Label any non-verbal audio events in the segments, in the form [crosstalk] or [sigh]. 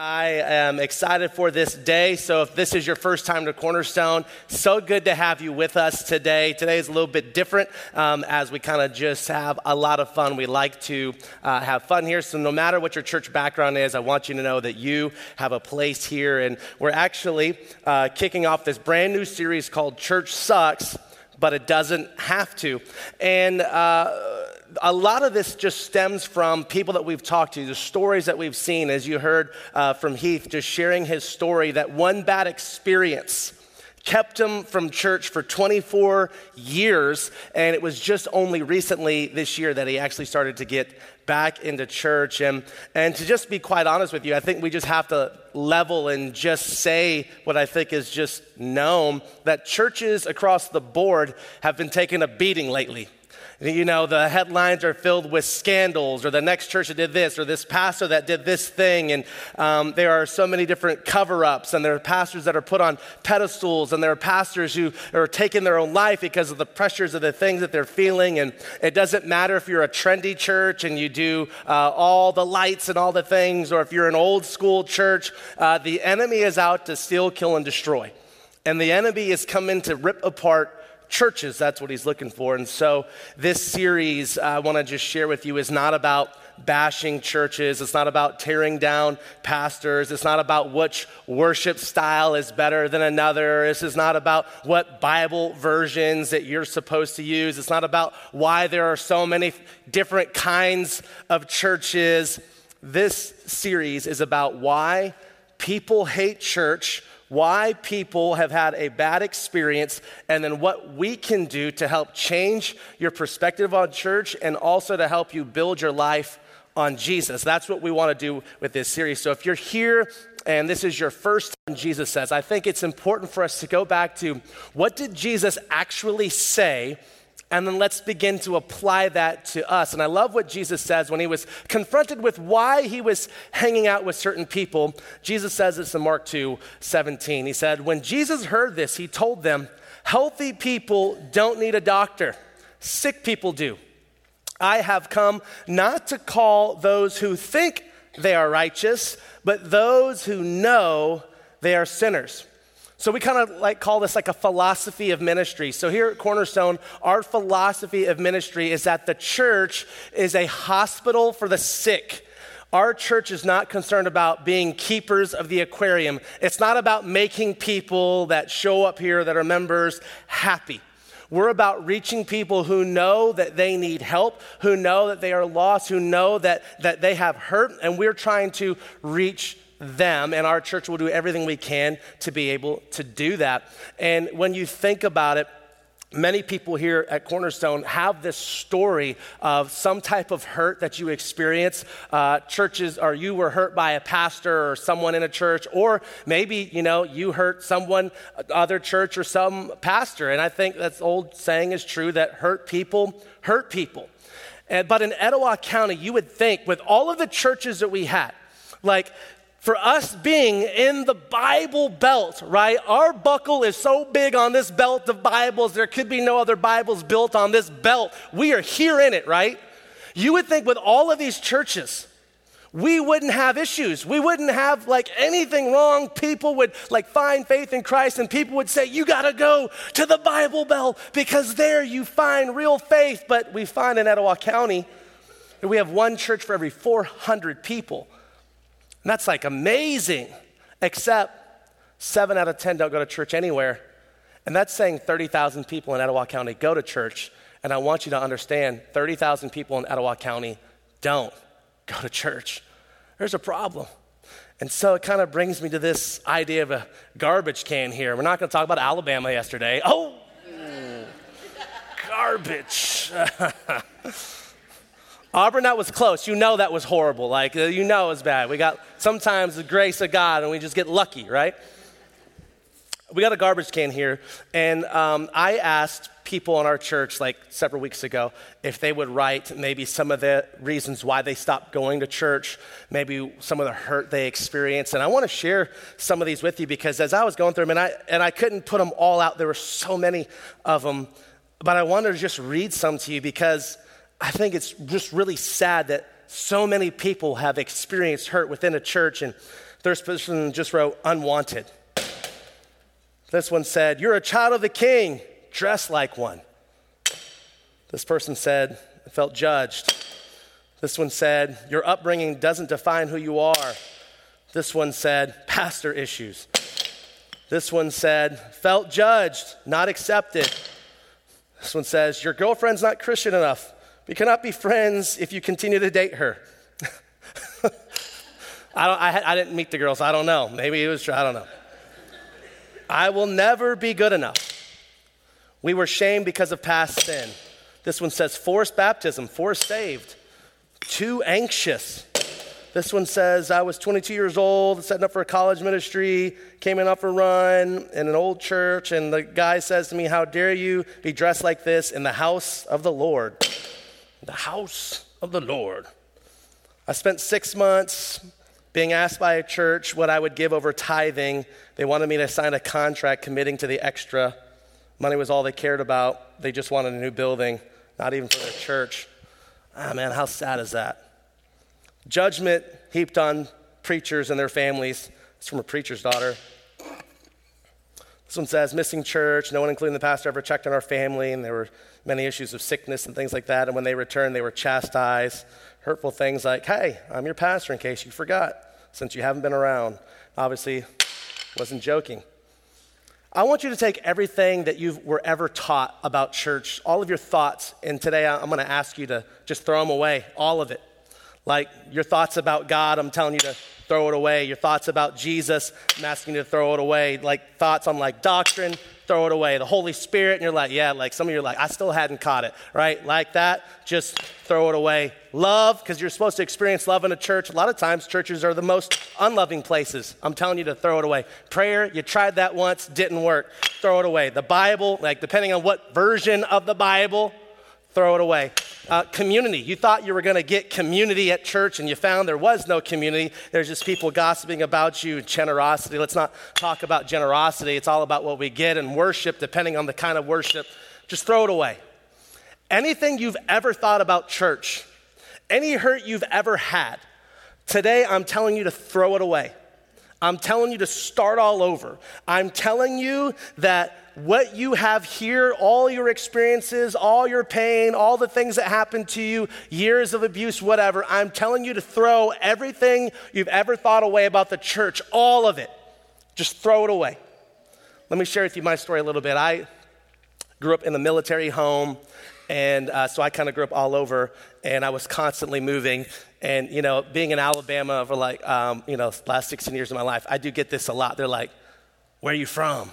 I am excited for this day. So, if this is your first time to Cornerstone, so good to have you with us today. Today is a little bit different um, as we kind of just have a lot of fun. We like to uh, have fun here. So, no matter what your church background is, I want you to know that you have a place here. And we're actually uh, kicking off this brand new series called Church Sucks, but it doesn't have to. And uh, a lot of this just stems from people that we've talked to, the stories that we've seen, as you heard uh, from Heath, just sharing his story that one bad experience kept him from church for 24 years, and it was just only recently this year that he actually started to get back into church. And, and to just be quite honest with you, I think we just have to level and just say what I think is just known that churches across the board have been taking a beating lately. You know, the headlines are filled with scandals, or the next church that did this, or this pastor that did this thing. And um, there are so many different cover ups, and there are pastors that are put on pedestals, and there are pastors who are taking their own life because of the pressures of the things that they're feeling. And it doesn't matter if you're a trendy church and you do uh, all the lights and all the things, or if you're an old school church, uh, the enemy is out to steal, kill, and destroy. And the enemy is coming to rip apart churches. That's what he's looking for. And so, this series uh, I want to just share with you is not about bashing churches. It's not about tearing down pastors. It's not about which worship style is better than another. This is not about what Bible versions that you're supposed to use. It's not about why there are so many different kinds of churches. This series is about why people hate church why people have had a bad experience, and then what we can do to help change your perspective on church and also to help you build your life on Jesus. That's what we want to do with this series. So if you're here and this is your first time Jesus says, I think it's important for us to go back to what did Jesus actually say and then let's begin to apply that to us. And I love what Jesus says when he was confronted with why he was hanging out with certain people. Jesus says this in Mark 2 17. He said, When Jesus heard this, he told them, Healthy people don't need a doctor, sick people do. I have come not to call those who think they are righteous, but those who know they are sinners. So we kind of like call this like a philosophy of ministry. So here at Cornerstone, our philosophy of ministry is that the church is a hospital for the sick. Our church is not concerned about being keepers of the aquarium. It's not about making people that show up here that are members happy. We're about reaching people who know that they need help, who know that they are lost, who know that, that they have hurt, and we're trying to reach them, and our church will do everything we can to be able to do that. And when you think about it, Many people here at Cornerstone have this story of some type of hurt that you experience. Uh, churches, or you were hurt by a pastor or someone in a church, or maybe you know you hurt someone, other church or some pastor. And I think that old saying is true that hurt people hurt people. And, but in Etowah County, you would think with all of the churches that we had, like for us being in the Bible belt, right? Our buckle is so big on this belt of Bibles, there could be no other Bibles built on this belt. We are here in it, right? You would think with all of these churches, we wouldn't have issues. We wouldn't have like anything wrong. People would like find faith in Christ and people would say, You got to go to the Bible Belt because there you find real faith. But we find in Etowah County that we have one church for every 400 people. And that's like amazing, except seven out of 10 don't go to church anywhere. And that's saying 30,000 people in Etowah County go to church. And I want you to understand 30,000 people in Etowah County don't go to church. There's a problem. And so it kind of brings me to this idea of a garbage can here. We're not going to talk about Alabama yesterday. Oh, [laughs] garbage. [laughs] Auburn, that was close. You know that was horrible. Like, uh, you know it was bad. We got sometimes the grace of God and we just get lucky, right? We got a garbage can here, and um, I asked people in our church like several weeks ago if they would write maybe some of the reasons why they stopped going to church, maybe some of the hurt they experienced. And I want to share some of these with you because as I was going through them, and I, and I couldn't put them all out, there were so many of them, but I wanted to just read some to you because I think it's just really sad that so many people have experienced hurt within a church. And This person just wrote unwanted. This one said, You're a child of the king, dress like one. This person said, I felt judged. This one said, Your upbringing doesn't define who you are. This one said, Pastor issues. This one said, Felt judged, not accepted. This one says, Your girlfriend's not Christian enough. We cannot be friends if you continue to date her. [laughs] I, don't, I, I, didn't meet the girls. I don't know. Maybe it was true. I don't know. I will never be good enough. We were shamed because of past sin. This one says forced baptism, forced saved. Too anxious. This one says I was 22 years old, setting up for a college ministry, came in off a run in an old church, and the guy says to me, How dare you be dressed like this in the house of the Lord? The house of the Lord. I spent six months being asked by a church what I would give over tithing. They wanted me to sign a contract committing to the extra. Money was all they cared about. They just wanted a new building, not even for their church. Ah, man, how sad is that? Judgment heaped on preachers and their families. It's from a preacher's daughter. This one says, missing church. No one, including the pastor, ever checked on our family, and there were many issues of sickness and things like that. And when they returned, they were chastised. Hurtful things like, hey, I'm your pastor in case you forgot, since you haven't been around. Obviously, wasn't joking. I want you to take everything that you were ever taught about church, all of your thoughts, and today I'm going to ask you to just throw them away, all of it. Like your thoughts about God, I'm telling you to throw it away. Your thoughts about Jesus, I'm asking you to throw it away. Like thoughts on like doctrine, throw it away. The Holy Spirit, and you're like, yeah, like some of you are like, I still hadn't caught it, right? Like that, just throw it away. Love, because you're supposed to experience love in a church. A lot of times, churches are the most unloving places. I'm telling you to throw it away. Prayer, you tried that once, didn't work. Throw it away. The Bible, like depending on what version of the Bible, throw it away. Uh, community. You thought you were going to get community at church and you found there was no community. There's just people gossiping about you. Generosity. Let's not talk about generosity. It's all about what we get and worship, depending on the kind of worship. Just throw it away. Anything you've ever thought about church, any hurt you've ever had, today I'm telling you to throw it away. I'm telling you to start all over. I'm telling you that what you have here, all your experiences, all your pain, all the things that happened to you, years of abuse, whatever, I'm telling you to throw everything you've ever thought away about the church, all of it. Just throw it away. Let me share with you my story a little bit. I grew up in a military home. And uh, so I kind of grew up all over, and I was constantly moving. And, you know, being in Alabama for like, um, you know, last 16 years of my life, I do get this a lot. They're like, where are you from?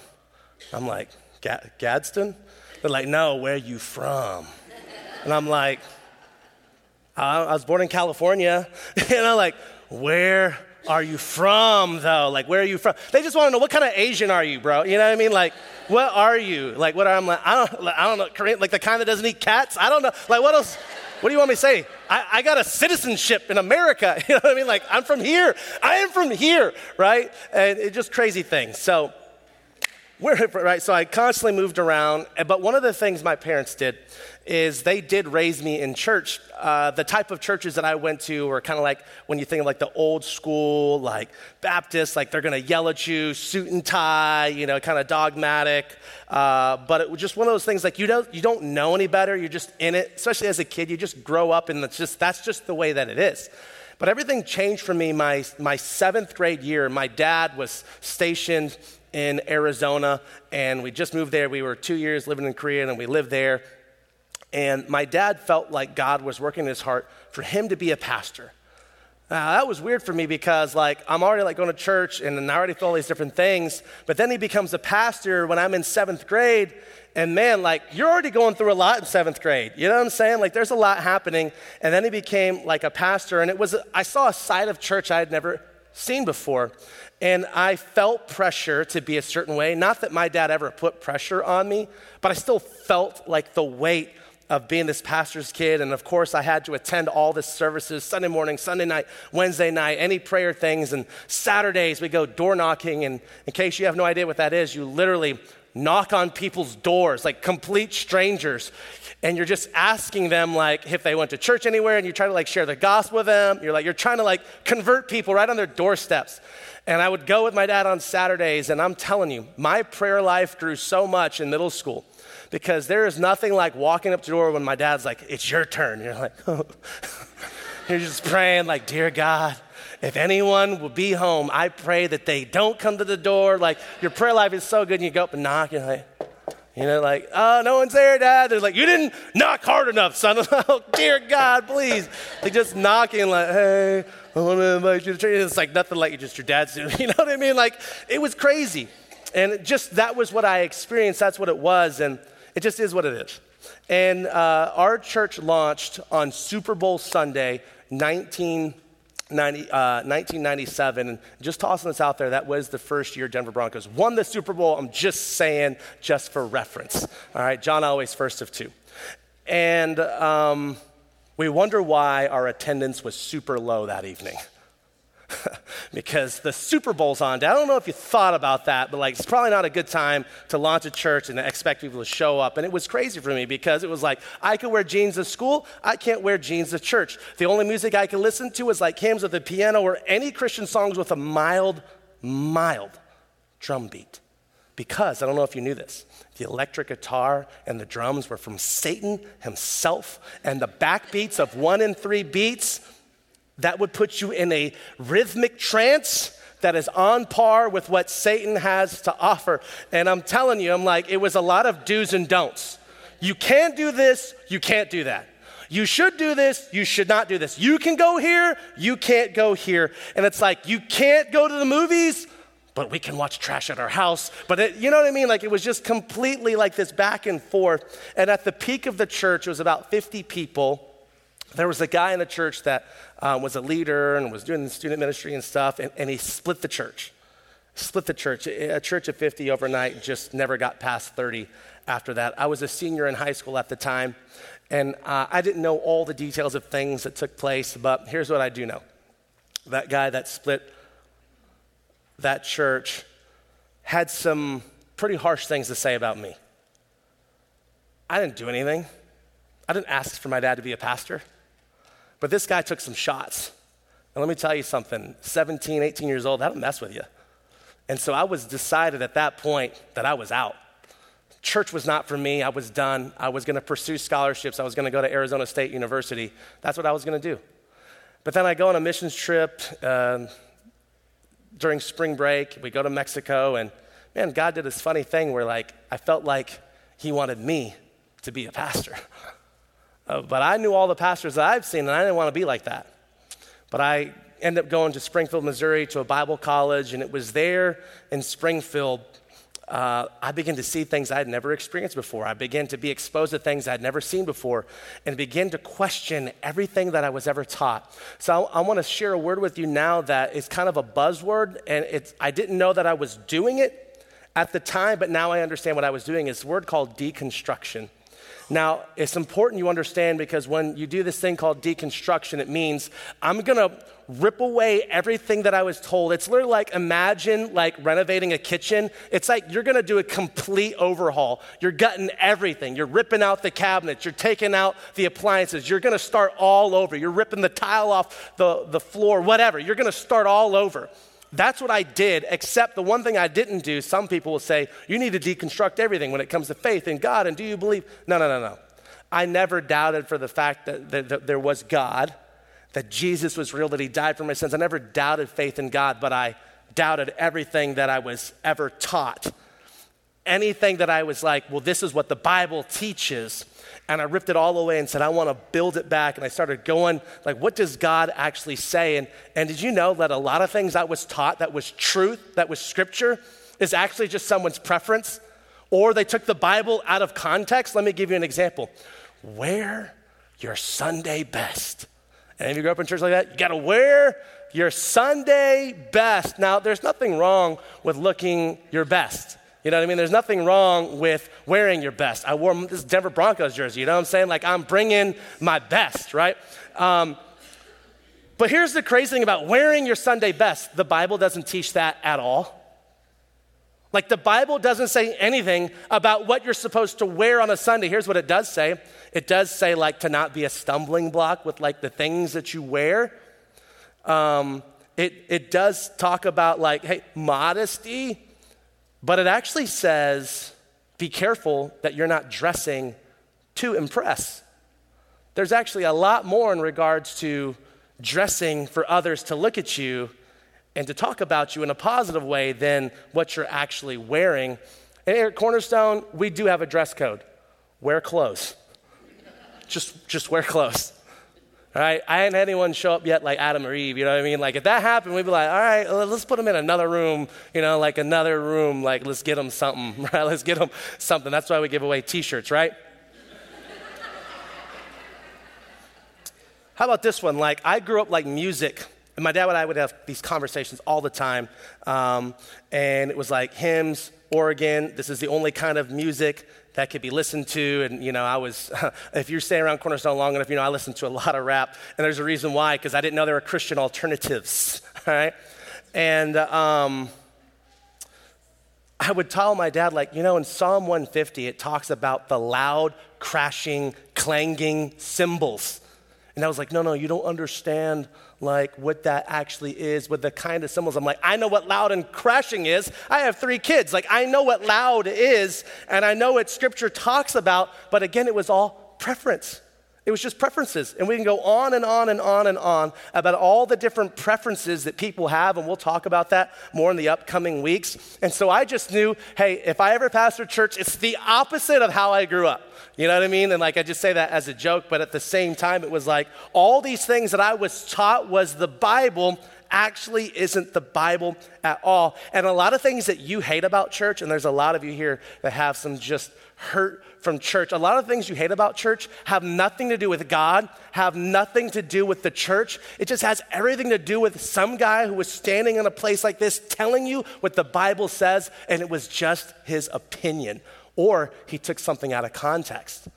I'm like, Gadsden? They're like, no, where you from? And I'm like, I was born in California. [laughs] and I'm like, where are you from, though? Like, where are you from? They just want to know what kind of Asian are you, bro? You know what I mean? Like, what are you? Like, what are I'm like? I don't, like, I don't know. Korean, like the kind that doesn't eat cats? I don't know. Like, what else? What do you want me to say? I, I got a citizenship in America. [laughs] You know what I mean? Like, I'm from here. I am from here, right? And it's just crazy things. So, we're, right, so I constantly moved around. But one of the things my parents did is they did raise me in church. Uh, the type of churches that I went to were kind of like when you think of like the old school, like Baptist, like they're going to yell at you, suit and tie, you know, kind of dogmatic. Uh, but it was just one of those things like you don't you don't know any better. You're just in it, especially as a kid. You just grow up, and it's just that's just the way that it is. But everything changed for me my my seventh grade year. My dad was stationed in Arizona, and we just moved there. We were two years living in Korea, and we lived there. And my dad felt like God was working in his heart for him to be a pastor. Now, that was weird for me because, like, I'm already like going to church and I already feel all these different things. But then he becomes a pastor when I'm in seventh grade, and man, like, you're already going through a lot in seventh grade. You know what I'm saying? Like, there's a lot happening. And then he became like a pastor, and it was I saw a side of church I had never seen before, and I felt pressure to be a certain way. Not that my dad ever put pressure on me, but I still felt like the weight of being this pastor's kid. And of course, I had to attend all the services Sunday morning, Sunday night, Wednesday night, any prayer things. And Saturdays, we go door knocking. And in case you have no idea what that is, you literally knock on people's doors, like complete strangers. And you're just asking them, like, if they went to church anywhere, and you try to like share the gospel with them. You're like, you're trying to like convert people right on their doorsteps. And I would go with my dad on Saturdays, and I'm telling you, my prayer life grew so much in middle school because there is nothing like walking up to the door when my dad's like, It's your turn. You're like. [laughs] You're just praying, like, Dear God, if anyone will be home, I pray that they don't come to the door. Like, your prayer life is so good, and you go up and knock, and like, you know, like, oh, no one's there, Dad. They're like, you didn't knock hard enough, son. [laughs] oh, dear God, please. They just knocking, like, hey, I want to invite you to church. It's like nothing like you just your dad's doing. [laughs] You know what I mean? Like, it was crazy. And just that was what I experienced. That's what it was. And it just is what it is. And uh, our church launched on Super Bowl Sunday, 1990, uh, 1997. And just tossing this out there, that was the first year Denver Broncos won the Super Bowl. I'm just saying, just for reference. All right, John Elway's first of two. And um, we wonder why our attendance was super low that evening. [laughs] because the Super Bowl's on. I don't know if you thought about that, but like it's probably not a good time to launch a church and expect people to show up. And it was crazy for me because it was like I could wear jeans to school, I can't wear jeans to church. The only music I could listen to was like hymns with a piano or any Christian songs with a mild, mild drum beat. Because I don't know if you knew this, the electric guitar and the drums were from Satan himself, and the backbeats of one and three beats that would put you in a rhythmic trance that is on par with what Satan has to offer. And I'm telling you, I'm like, it was a lot of do's and don'ts. You can't do this, you can't do that. You should do this, you should not do this. You can go here, you can't go here. And it's like, you can't go to the movies, but we can watch trash at our house. But it, you know what I mean? Like it was just completely like this back and forth. And at the peak of the church, it was about 50 people. There was a guy in the church that um, was a leader and was doing student ministry and stuff, and, and he split the church. Split the church. A church of 50 overnight just never got past 30 after that. I was a senior in high school at the time, and uh, I didn't know all the details of things that took place, but here's what I do know that guy that split that church had some pretty harsh things to say about me. I didn't do anything. I didn't ask for my dad to be a pastor. But this guy took some shots. And let me tell you something 17, 18 years old, that'll mess with you. And so I was decided at that point that I was out. Church was not for me. I was done. I was going to pursue scholarships. I was going to go to Arizona State University. That's what I was going to do. But then I go on a missions trip uh, during spring break. We go to Mexico, and man, God did this funny thing where, like, I felt like He wanted me to be a pastor. [laughs] Uh, but I knew all the pastors that I've seen, and I didn't want to be like that. But I ended up going to Springfield, Missouri to a Bible college, and it was there in Springfield. Uh, I began to see things I had never experienced before. I began to be exposed to things I'd never seen before and begin to question everything that I was ever taught. So I, I want to share a word with you now that is kind of a buzzword, and it's, I didn't know that I was doing it at the time, but now I understand what I was doing. It's a word called deconstruction. Now, it's important you understand because when you do this thing called deconstruction, it means I'm going to rip away everything that I was told. It's literally like imagine like renovating a kitchen. It's like you're going to do a complete overhaul. You're gutting everything. You're ripping out the cabinets. You're taking out the appliances. You're going to start all over. You're ripping the tile off the, the floor, whatever. You're going to start all over. That's what I did, except the one thing I didn't do, some people will say, you need to deconstruct everything when it comes to faith in God, and do you believe? No, no, no, no. I never doubted for the fact that, that, that there was God, that Jesus was real, that He died for my sins. I never doubted faith in God, but I doubted everything that I was ever taught. Anything that I was like, well, this is what the Bible teaches and I ripped it all away and said, I want to build it back. And I started going, like, what does God actually say? And, and did you know that a lot of things that was taught, that was truth, that was scripture, is actually just someone's preference? Or they took the Bible out of context. Let me give you an example. Wear your Sunday best. And if you grew up in church like that, you got to wear your Sunday best. Now, there's nothing wrong with looking your best. You know what I mean? There's nothing wrong with wearing your best. I wore this Denver Broncos jersey, you know what I'm saying? Like I'm bringing my best, right? Um, but here's the crazy thing about wearing your Sunday best the Bible doesn't teach that at all. Like the Bible doesn't say anything about what you're supposed to wear on a Sunday. Here's what it does say it does say, like, to not be a stumbling block with like the things that you wear. Um, it, it does talk about, like, hey, modesty, but it actually says, be careful that you're not dressing to impress. There's actually a lot more in regards to dressing for others to look at you and to talk about you in a positive way than what you're actually wearing. And here at Cornerstone, we do have a dress code wear clothes. just, just wear clothes. Right, I hadn't had anyone show up yet like Adam or Eve, you know what I mean? Like if that happened, we'd be like, all right, let's put them in another room, you know, like another room, like let's get them something, [laughs] right? Let's get them something. That's why we give away t-shirts, right? How about this one? Like I grew up like music and my dad and I would have these conversations all the time. Um, and it was like hymns, organ. This is the only kind of music that could be listened to. And, you know, I was, [laughs] if you're staying around Cornerstone long enough, you know, I listened to a lot of rap. And there's a reason why, because I didn't know there were Christian alternatives, [laughs] all right? And um, I would tell my dad, like, you know, in Psalm 150, it talks about the loud, crashing, clanging cymbals. And I was like, no, no, you don't understand like what that actually is with the kind of cymbals. I'm like, I know what loud and crashing is. I have three kids. Like, I know what loud is, and I know what scripture talks about, but again, it was all preference. It was just preferences. And we can go on and on and on and on about all the different preferences that people have, and we'll talk about that more in the upcoming weeks. And so I just knew hey, if I ever pastor church, it's the opposite of how I grew up. You know what I mean? And like I just say that as a joke, but at the same time, it was like all these things that I was taught was the Bible actually isn't the Bible at all. And a lot of things that you hate about church, and there's a lot of you here that have some just hurt from church. A lot of things you hate about church have nothing to do with God, have nothing to do with the church. It just has everything to do with some guy who was standing in a place like this telling you what the Bible says, and it was just his opinion. Or he took something out of context.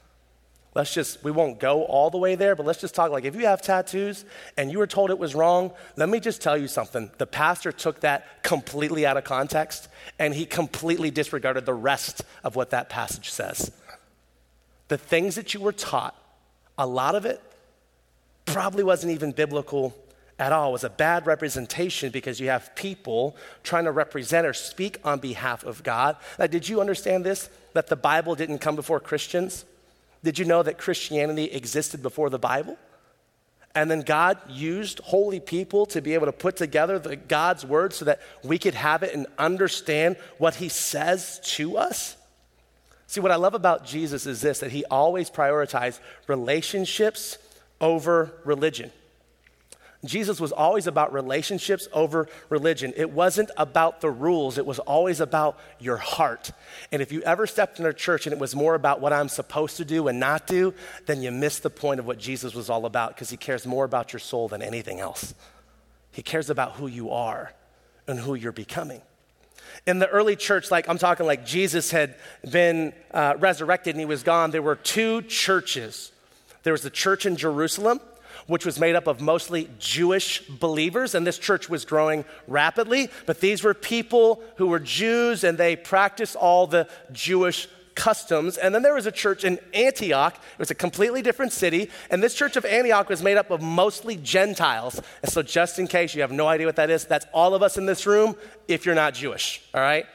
Let's just, we won't go all the way there, but let's just talk like if you have tattoos and you were told it was wrong, let me just tell you something. The pastor took that completely out of context and he completely disregarded the rest of what that passage says. The things that you were taught, a lot of it probably wasn't even biblical at all. It was a bad representation because you have people trying to represent or speak on behalf of God. Now, did you understand this? That the Bible didn't come before Christians? Did you know that Christianity existed before the Bible? And then God used holy people to be able to put together the, God's word so that we could have it and understand what he says to us. See, what I love about Jesus is this that he always prioritized relationships over religion. Jesus was always about relationships over religion. It wasn't about the rules, it was always about your heart. And if you ever stepped in a church and it was more about what I'm supposed to do and not do, then you missed the point of what Jesus was all about because he cares more about your soul than anything else. He cares about who you are and who you're becoming. In the early church, like I'm talking like Jesus had been uh, resurrected and he was gone, there were two churches. There was the church in Jerusalem which was made up of mostly Jewish believers, and this church was growing rapidly. But these were people who were Jews and they practiced all the Jewish customs. And then there was a church in Antioch. It was a completely different city. And this church of Antioch was made up of mostly Gentiles. And so, just in case you have no idea what that is, that's all of us in this room if you're not Jewish, all right?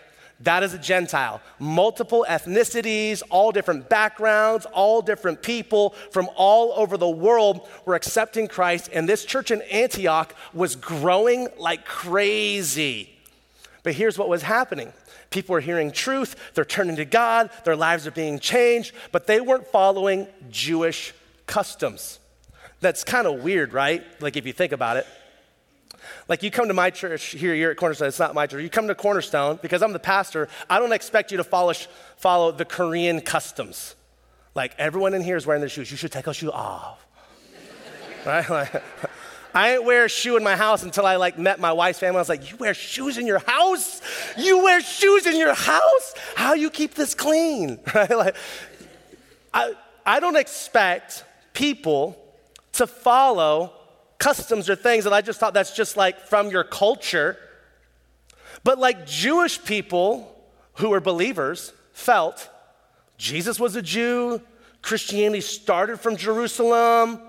That is a Gentile. Multiple ethnicities, all different backgrounds, all different people from all over the world were accepting Christ, and this church in Antioch was growing like crazy. But here's what was happening people were hearing truth, they're turning to God, their lives are being changed, but they weren't following Jewish customs. That's kind of weird, right? Like if you think about it. Like you come to my church here, you're at Cornerstone, it's not my church. You come to Cornerstone because I'm the pastor. I don't expect you to follow, follow the Korean customs. Like everyone in here is wearing their shoes. You should take your shoe off. [laughs] right? Like, [laughs] I didn't wear a shoe in my house until I like met my wife's family. I was like, you wear shoes in your house? You wear shoes in your house? How you keep this clean? [laughs] Right? Like, I, I don't expect people to follow customs or things that I just thought that's just like from your culture. But like Jewish people who were believers felt Jesus was a Jew, Christianity started from Jerusalem.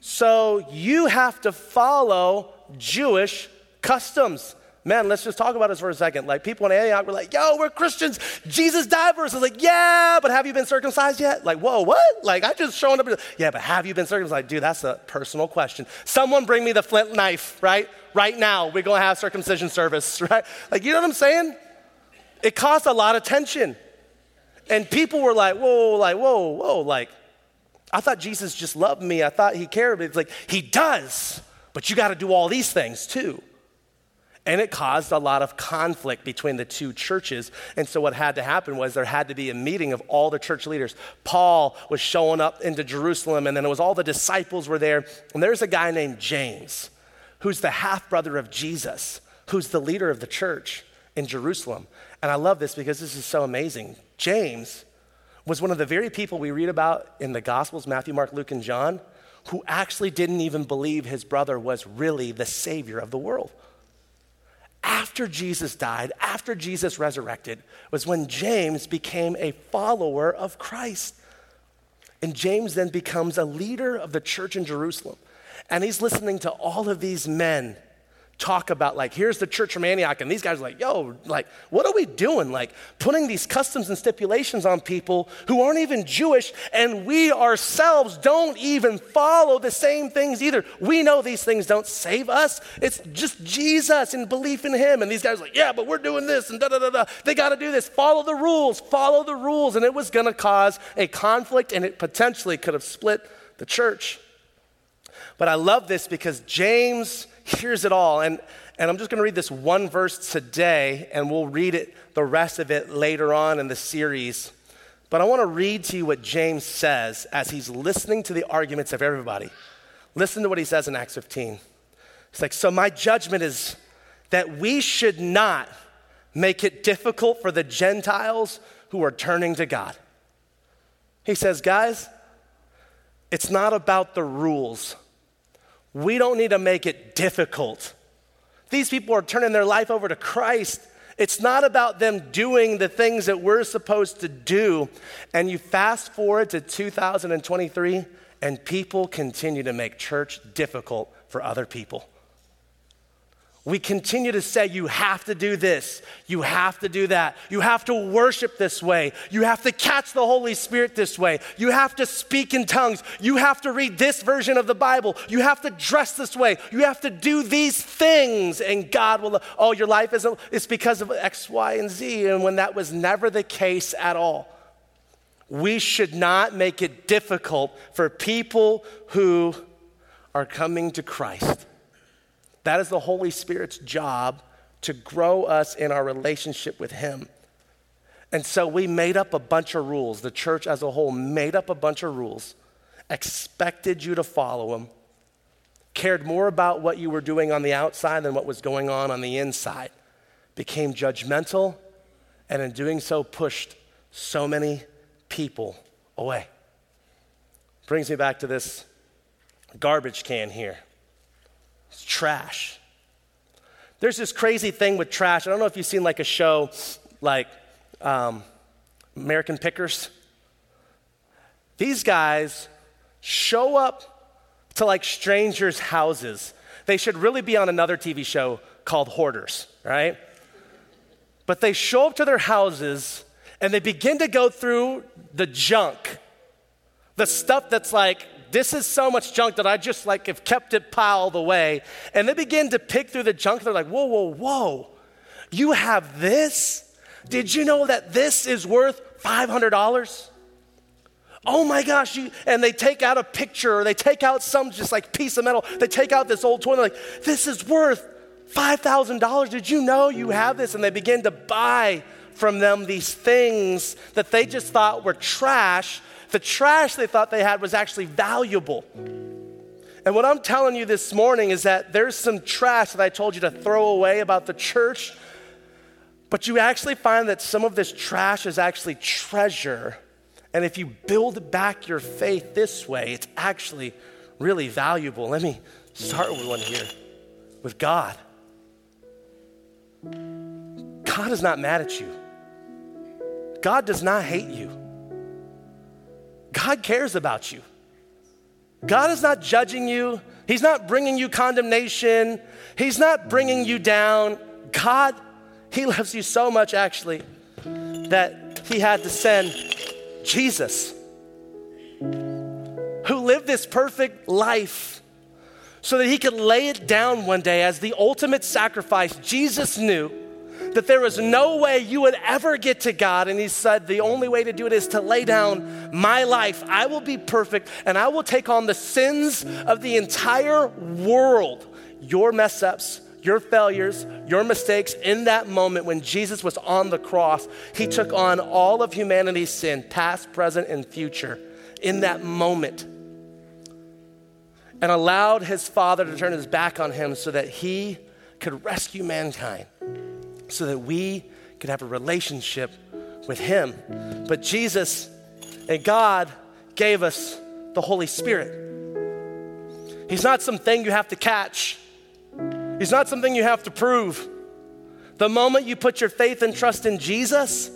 So you have to follow Jewish customs. Man, let's just talk about this for a second. Like people in Antioch were like, yo, we're Christians. Jesus died for us. I was like, yeah, but have you been circumcised yet? Like, whoa, what? Like, I just showing up. Yeah, but have you been circumcised? Dude, that's a personal question. Someone bring me the flint knife, right? Right now, we're going to have circumcision service, [laughs] right? Like, you know what I'm saying? It caused a lot of tension. And people were like, whoa, like, whoa, whoa, like, I thought Jesus just loved me. I thought he cared. It's like, he does, but you got to do all these things too. And it caused a lot of conflict between the two churches. And so, what had to happen was there had to be a meeting of all the church leaders. Paul was showing up into Jerusalem, and then it was all the disciples were there. And there's a guy named James, who's the half brother of Jesus, who's the leader of the church in Jerusalem. And I love this because this is so amazing. James was one of the very people we read about in the Gospels Matthew, Mark, Luke, and John who actually didn't even believe his brother was really the Savior of the world. After Jesus died, after Jesus resurrected, was when James became a follower of Christ. And James then becomes a leader of the church in Jerusalem. And he's listening to all of these men talk about like here's the church from antioch and these guys are like yo like what are we doing? Like putting these customs and stipulations on people who aren't even jewish and we ourselves don't even follow the same things either. We know these things don't save us. It's just jesus and belief in him. And these guys are like yeah but we're doing this and da da da da. They got to do this. Follow the rules. Follow the rules. And it was going to cause a conflict and it potentially could have split the church. But i love this because james hears it all. And, and I'm just going to read this one verse today, and we'll read it, the rest of it later on in the series. But I want to read to you what James says as he's listening to the arguments of everybody. Listen to what he says in Acts 15. It's like, So my judgment is that we should not make it difficult for the Gentiles who are turning to God. He says, Guys, it's not about the rules. We don't need to make it difficult. These people are turning their life over to Christ. It's not about them doing the things that we're supposed to do. And you fast forward to 2023, and people continue to make church difficult for other people. We continue to say, you have to do this, you have to do that, you have to worship this way, you have to catch the Holy Spirit this way, you have to speak in tongues, you have to read this version of the Bible, you have to dress this way, you have to do these things, and God will, oh, your life isn't, it's because of X, Y, and Z, and when that was never the case at all. We should not make it difficult for people who are coming to Christ. That is the Holy Spirit's job to grow us in our relationship with Him. And so we made up a bunch of rules. The church as a whole made up a bunch of rules, expected you to follow them, cared more about what you were doing on the outside than what was going on on the inside, became judgmental, and in doing so, pushed so many people away. Brings me back to this garbage can here. It's trash. There's this crazy thing with trash. I don't know if you've seen like a show like um, American Pickers. These guys show up to like strangers' houses. They should really be on another TV show called Hoarders, right? But they show up to their houses and they begin to go through the junk, the stuff that's like this is so much junk that I just like have kept it piled away. And they begin to pick through the junk. They're like, whoa, whoa, whoa. You have this? Did you know that this is worth $500? Oh my gosh, you, and they take out a picture or they take out some just like piece of metal. They take out this old toy. They're like, this is worth $5,000. Did you know you have this? And they begin to buy from them these things that they just thought were trash the trash they thought they had was actually valuable. And what I'm telling you this morning is that there's some trash that I told you to throw away about the church, but you actually find that some of this trash is actually treasure. And if you build back your faith this way, it's actually really valuable. Let me start with one here with God. God is not mad at you. God does not hate you. God cares about you. God is not judging you. He's not bringing you condemnation. He's not bringing you down. God, He loves you so much, actually, that He had to send Jesus, who lived this perfect life so that He could lay it down one day as the ultimate sacrifice. Jesus knew that there was no way you would ever get to God. And he said, The only way to do it is to lay down my life. I will be perfect and I will take on the sins of the entire world, your mess ups. Your failures, your mistakes in that moment when Jesus was on the cross, he took on all of humanity's sin, past, present, and future, in that moment and allowed his father to turn his back on him so that he could rescue mankind so that we could have a relationship with Him. But Jesus and God gave us the Holy Spirit. He's not something you have to catch, He's not something you have to prove. The moment you put your faith and trust in Jesus,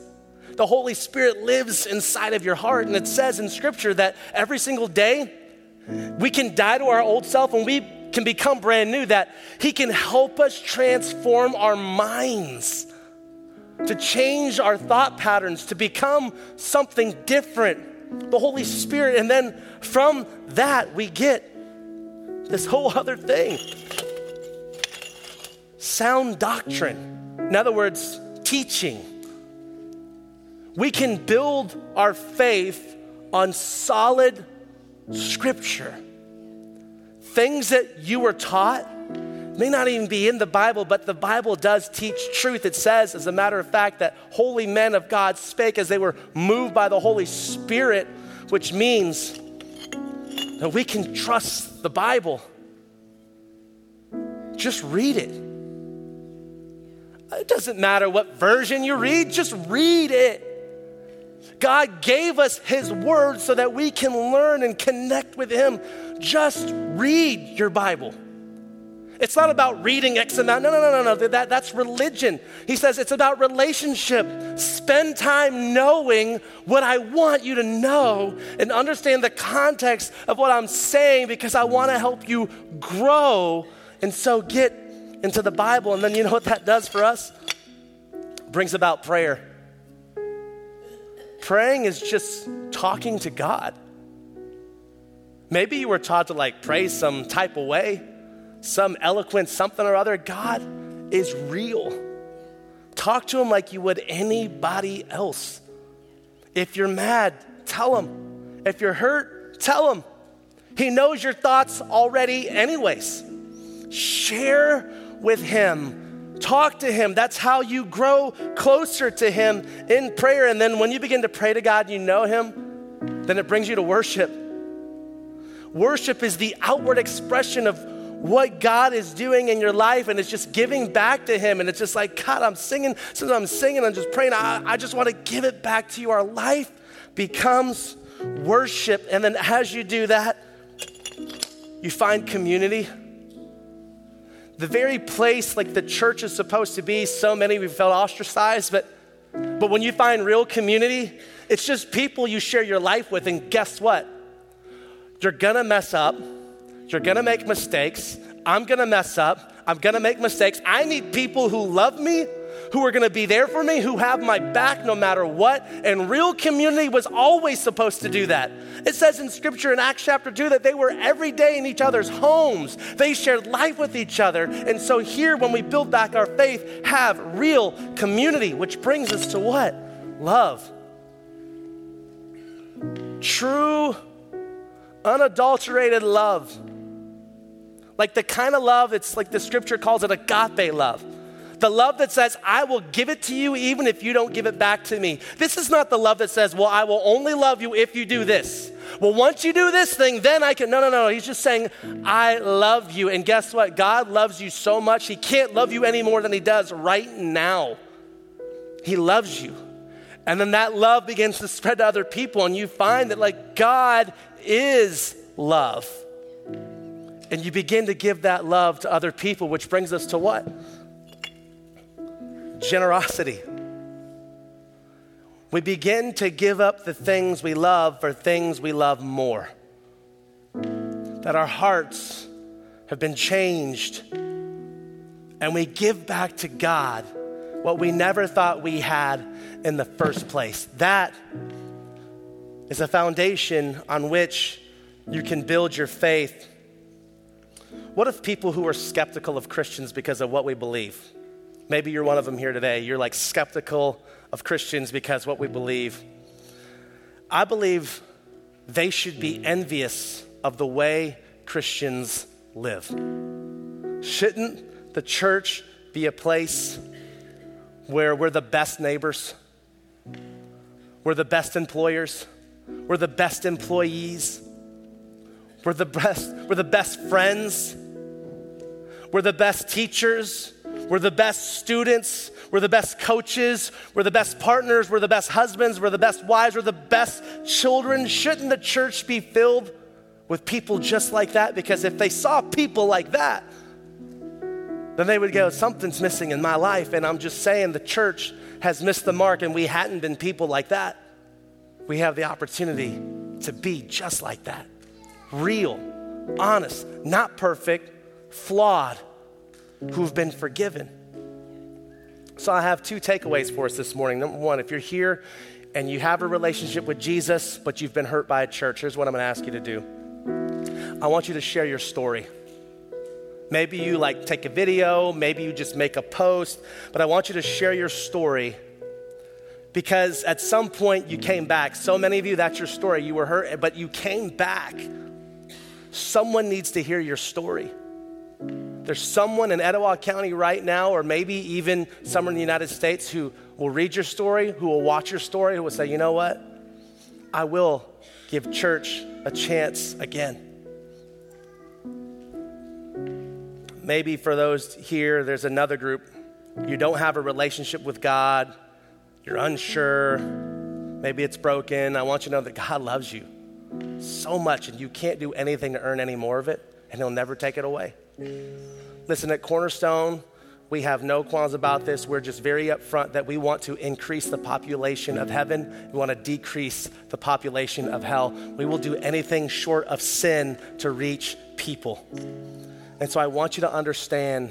the Holy Spirit lives inside of your heart. And it says in Scripture that every single day we can die to our old self and we can become brand new, that He can help us transform our minds, to change our thought patterns, to become something different. The Holy Spirit. And then from that, we get this whole other thing sound doctrine. In other words, teaching. We can build our faith on solid scripture things that you were taught may not even be in the Bible, but the Bible does teach truth. It says, as a matter of fact, that holy men of God spake as they were moved by the Holy Spirit, which means that we can trust the Bible. Just read it. It doesn't matter what version you read, just read it. God gave us His Word so that we can learn and connect with Him. Just read your Bible. It's not about reading X amount. No, no, no, no, no. That, that's religion. He says it's about relationship. Spend time knowing what I want you to know and understand the context of what I'm saying because I want to help you grow. And so get into the Bible. And then you know what that does for us? brings about prayer. Praying is just talking to God. Maybe you were taught to like pray some type of way, some eloquent something or other. God is real. Talk to him like you would anybody else. If you're mad, tell him. If you're hurt, tell him. He knows your thoughts already, anyways. Share with him Talk to Him. That's how you grow closer to Him in prayer. And then when you begin to pray to God, you know Him, then it brings you to worship. Worship is the outward expression of what God is doing in your life, and it's just giving back to Him. And it's just like, God, I'm singing. Since I'm singing, I'm just praying. I, I just want to give it back to you. Our life becomes worship. And then as you do that, you find community the very place like the church is supposed to be, so many we felt ostracized, but but when you find real community, it's just people you share your life with, and guess what? You're gonna mess up, you're gonna make mistakes. I'm gonna mess up, I'm gonna make mistakes. I need people who love me who are to be there for me, who have my back no matter what. And real community was always supposed to do that. It says in scripture in Acts chapter 2 that they were every day in each other's homes. They shared life with each other. And so here, when we build back our faith, have real community, which brings us to what? Love. True, unadulterated love. Like the kind of love, it's like the scripture calls it agape love The love that says, I will give it to you even if you don't give it back to me. This is not the love that says, Well, I will only love you if you do this. Well, once you do this thing, then I can. No, no, no. He's just saying, I love you. And guess what? God loves you so much, He can't love you any more than He does right now. He loves you. And then that love begins to spread to other people, and you find that, like, God is love. And you begin to give that love to other people, which brings us to what? Generosity. We begin to give up the things we love for things we love more. That our hearts have been changed, and we give back to God what we never thought we had in the first place. That is a foundation on which you can build your faith. What if people who are skeptical of Christians because of what we believe? Maybe you're one of them here today. You're like skeptical of Christians because what we believe. I believe they should be envious of the way Christians live. Shouldn't the church be a place where we're the best neighbors? We're the best employers? We're the best employees? We're the best, we're the best friends? We're the best teachers? We're the best students. We're the best coaches. We're the best partners. We're the best husbands. We're the best wives. We're the best children. Shouldn't the church be filled with people just like that? Because if they saw people like that, then they would go, Something's missing in my life. And I'm just saying the church has missed the mark and we hadn't been people like that. We have the opportunity to be just like that real, honest, not perfect, flawed, who've been forgiven. So I have two takeaways for us this morning. Number one, if you're here and you have a relationship with Jesus, but you've been hurt by a church, here's what I'm going to ask you to do. I want you to share your story. Maybe you like take a video, maybe you just make a post, but I want you to share your story because at some point you came back. So many of you, that's your story. You were hurt, but you came back. Someone needs to hear your story. There's someone in Etowah County right now, or maybe even somewhere in the United States, who will read your story, who will watch your story, who will say, you know what? I will give church a chance again. Maybe for those here, there's another group. You don't have a relationship with God, you're unsure, maybe it's broken. I want you to know that God loves you so much, and you can't do anything to earn any more of it, and He'll never take it away. Listen, at Cornerstone, we have no qualms about this. We're just very upfront that we want to increase the population of heaven. We want to decrease the population of hell. We will do anything short of sin to reach people. And so I want you to understand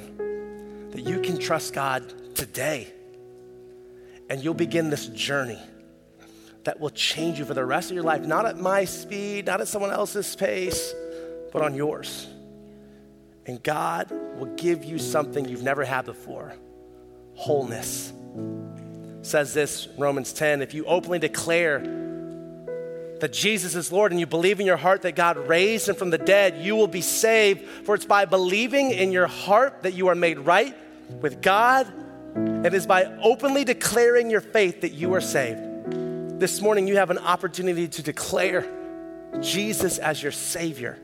that you can trust God today. And you'll begin this journey that will change you for the rest of your life, not at my speed, not at someone else's pace, but on yours. And God will give you something you've never had before wholeness. says this, Romans 10 if you openly declare that Jesus is Lord and you believe in your heart that God raised him from the dead, you will be saved. For it's by believing in your heart that you are made right with God. It is by openly declaring your faith that you are saved. This morning, you have an opportunity to declare Jesus as your Savior.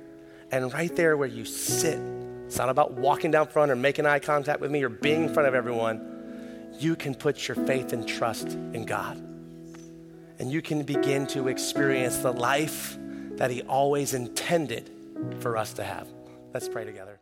And right there where you sit, it's not about walking down front or making eye contact with me or being in front of everyone. You can put your faith and trust in God. And you can begin to experience the life that He always intended for us to have. Let's pray together.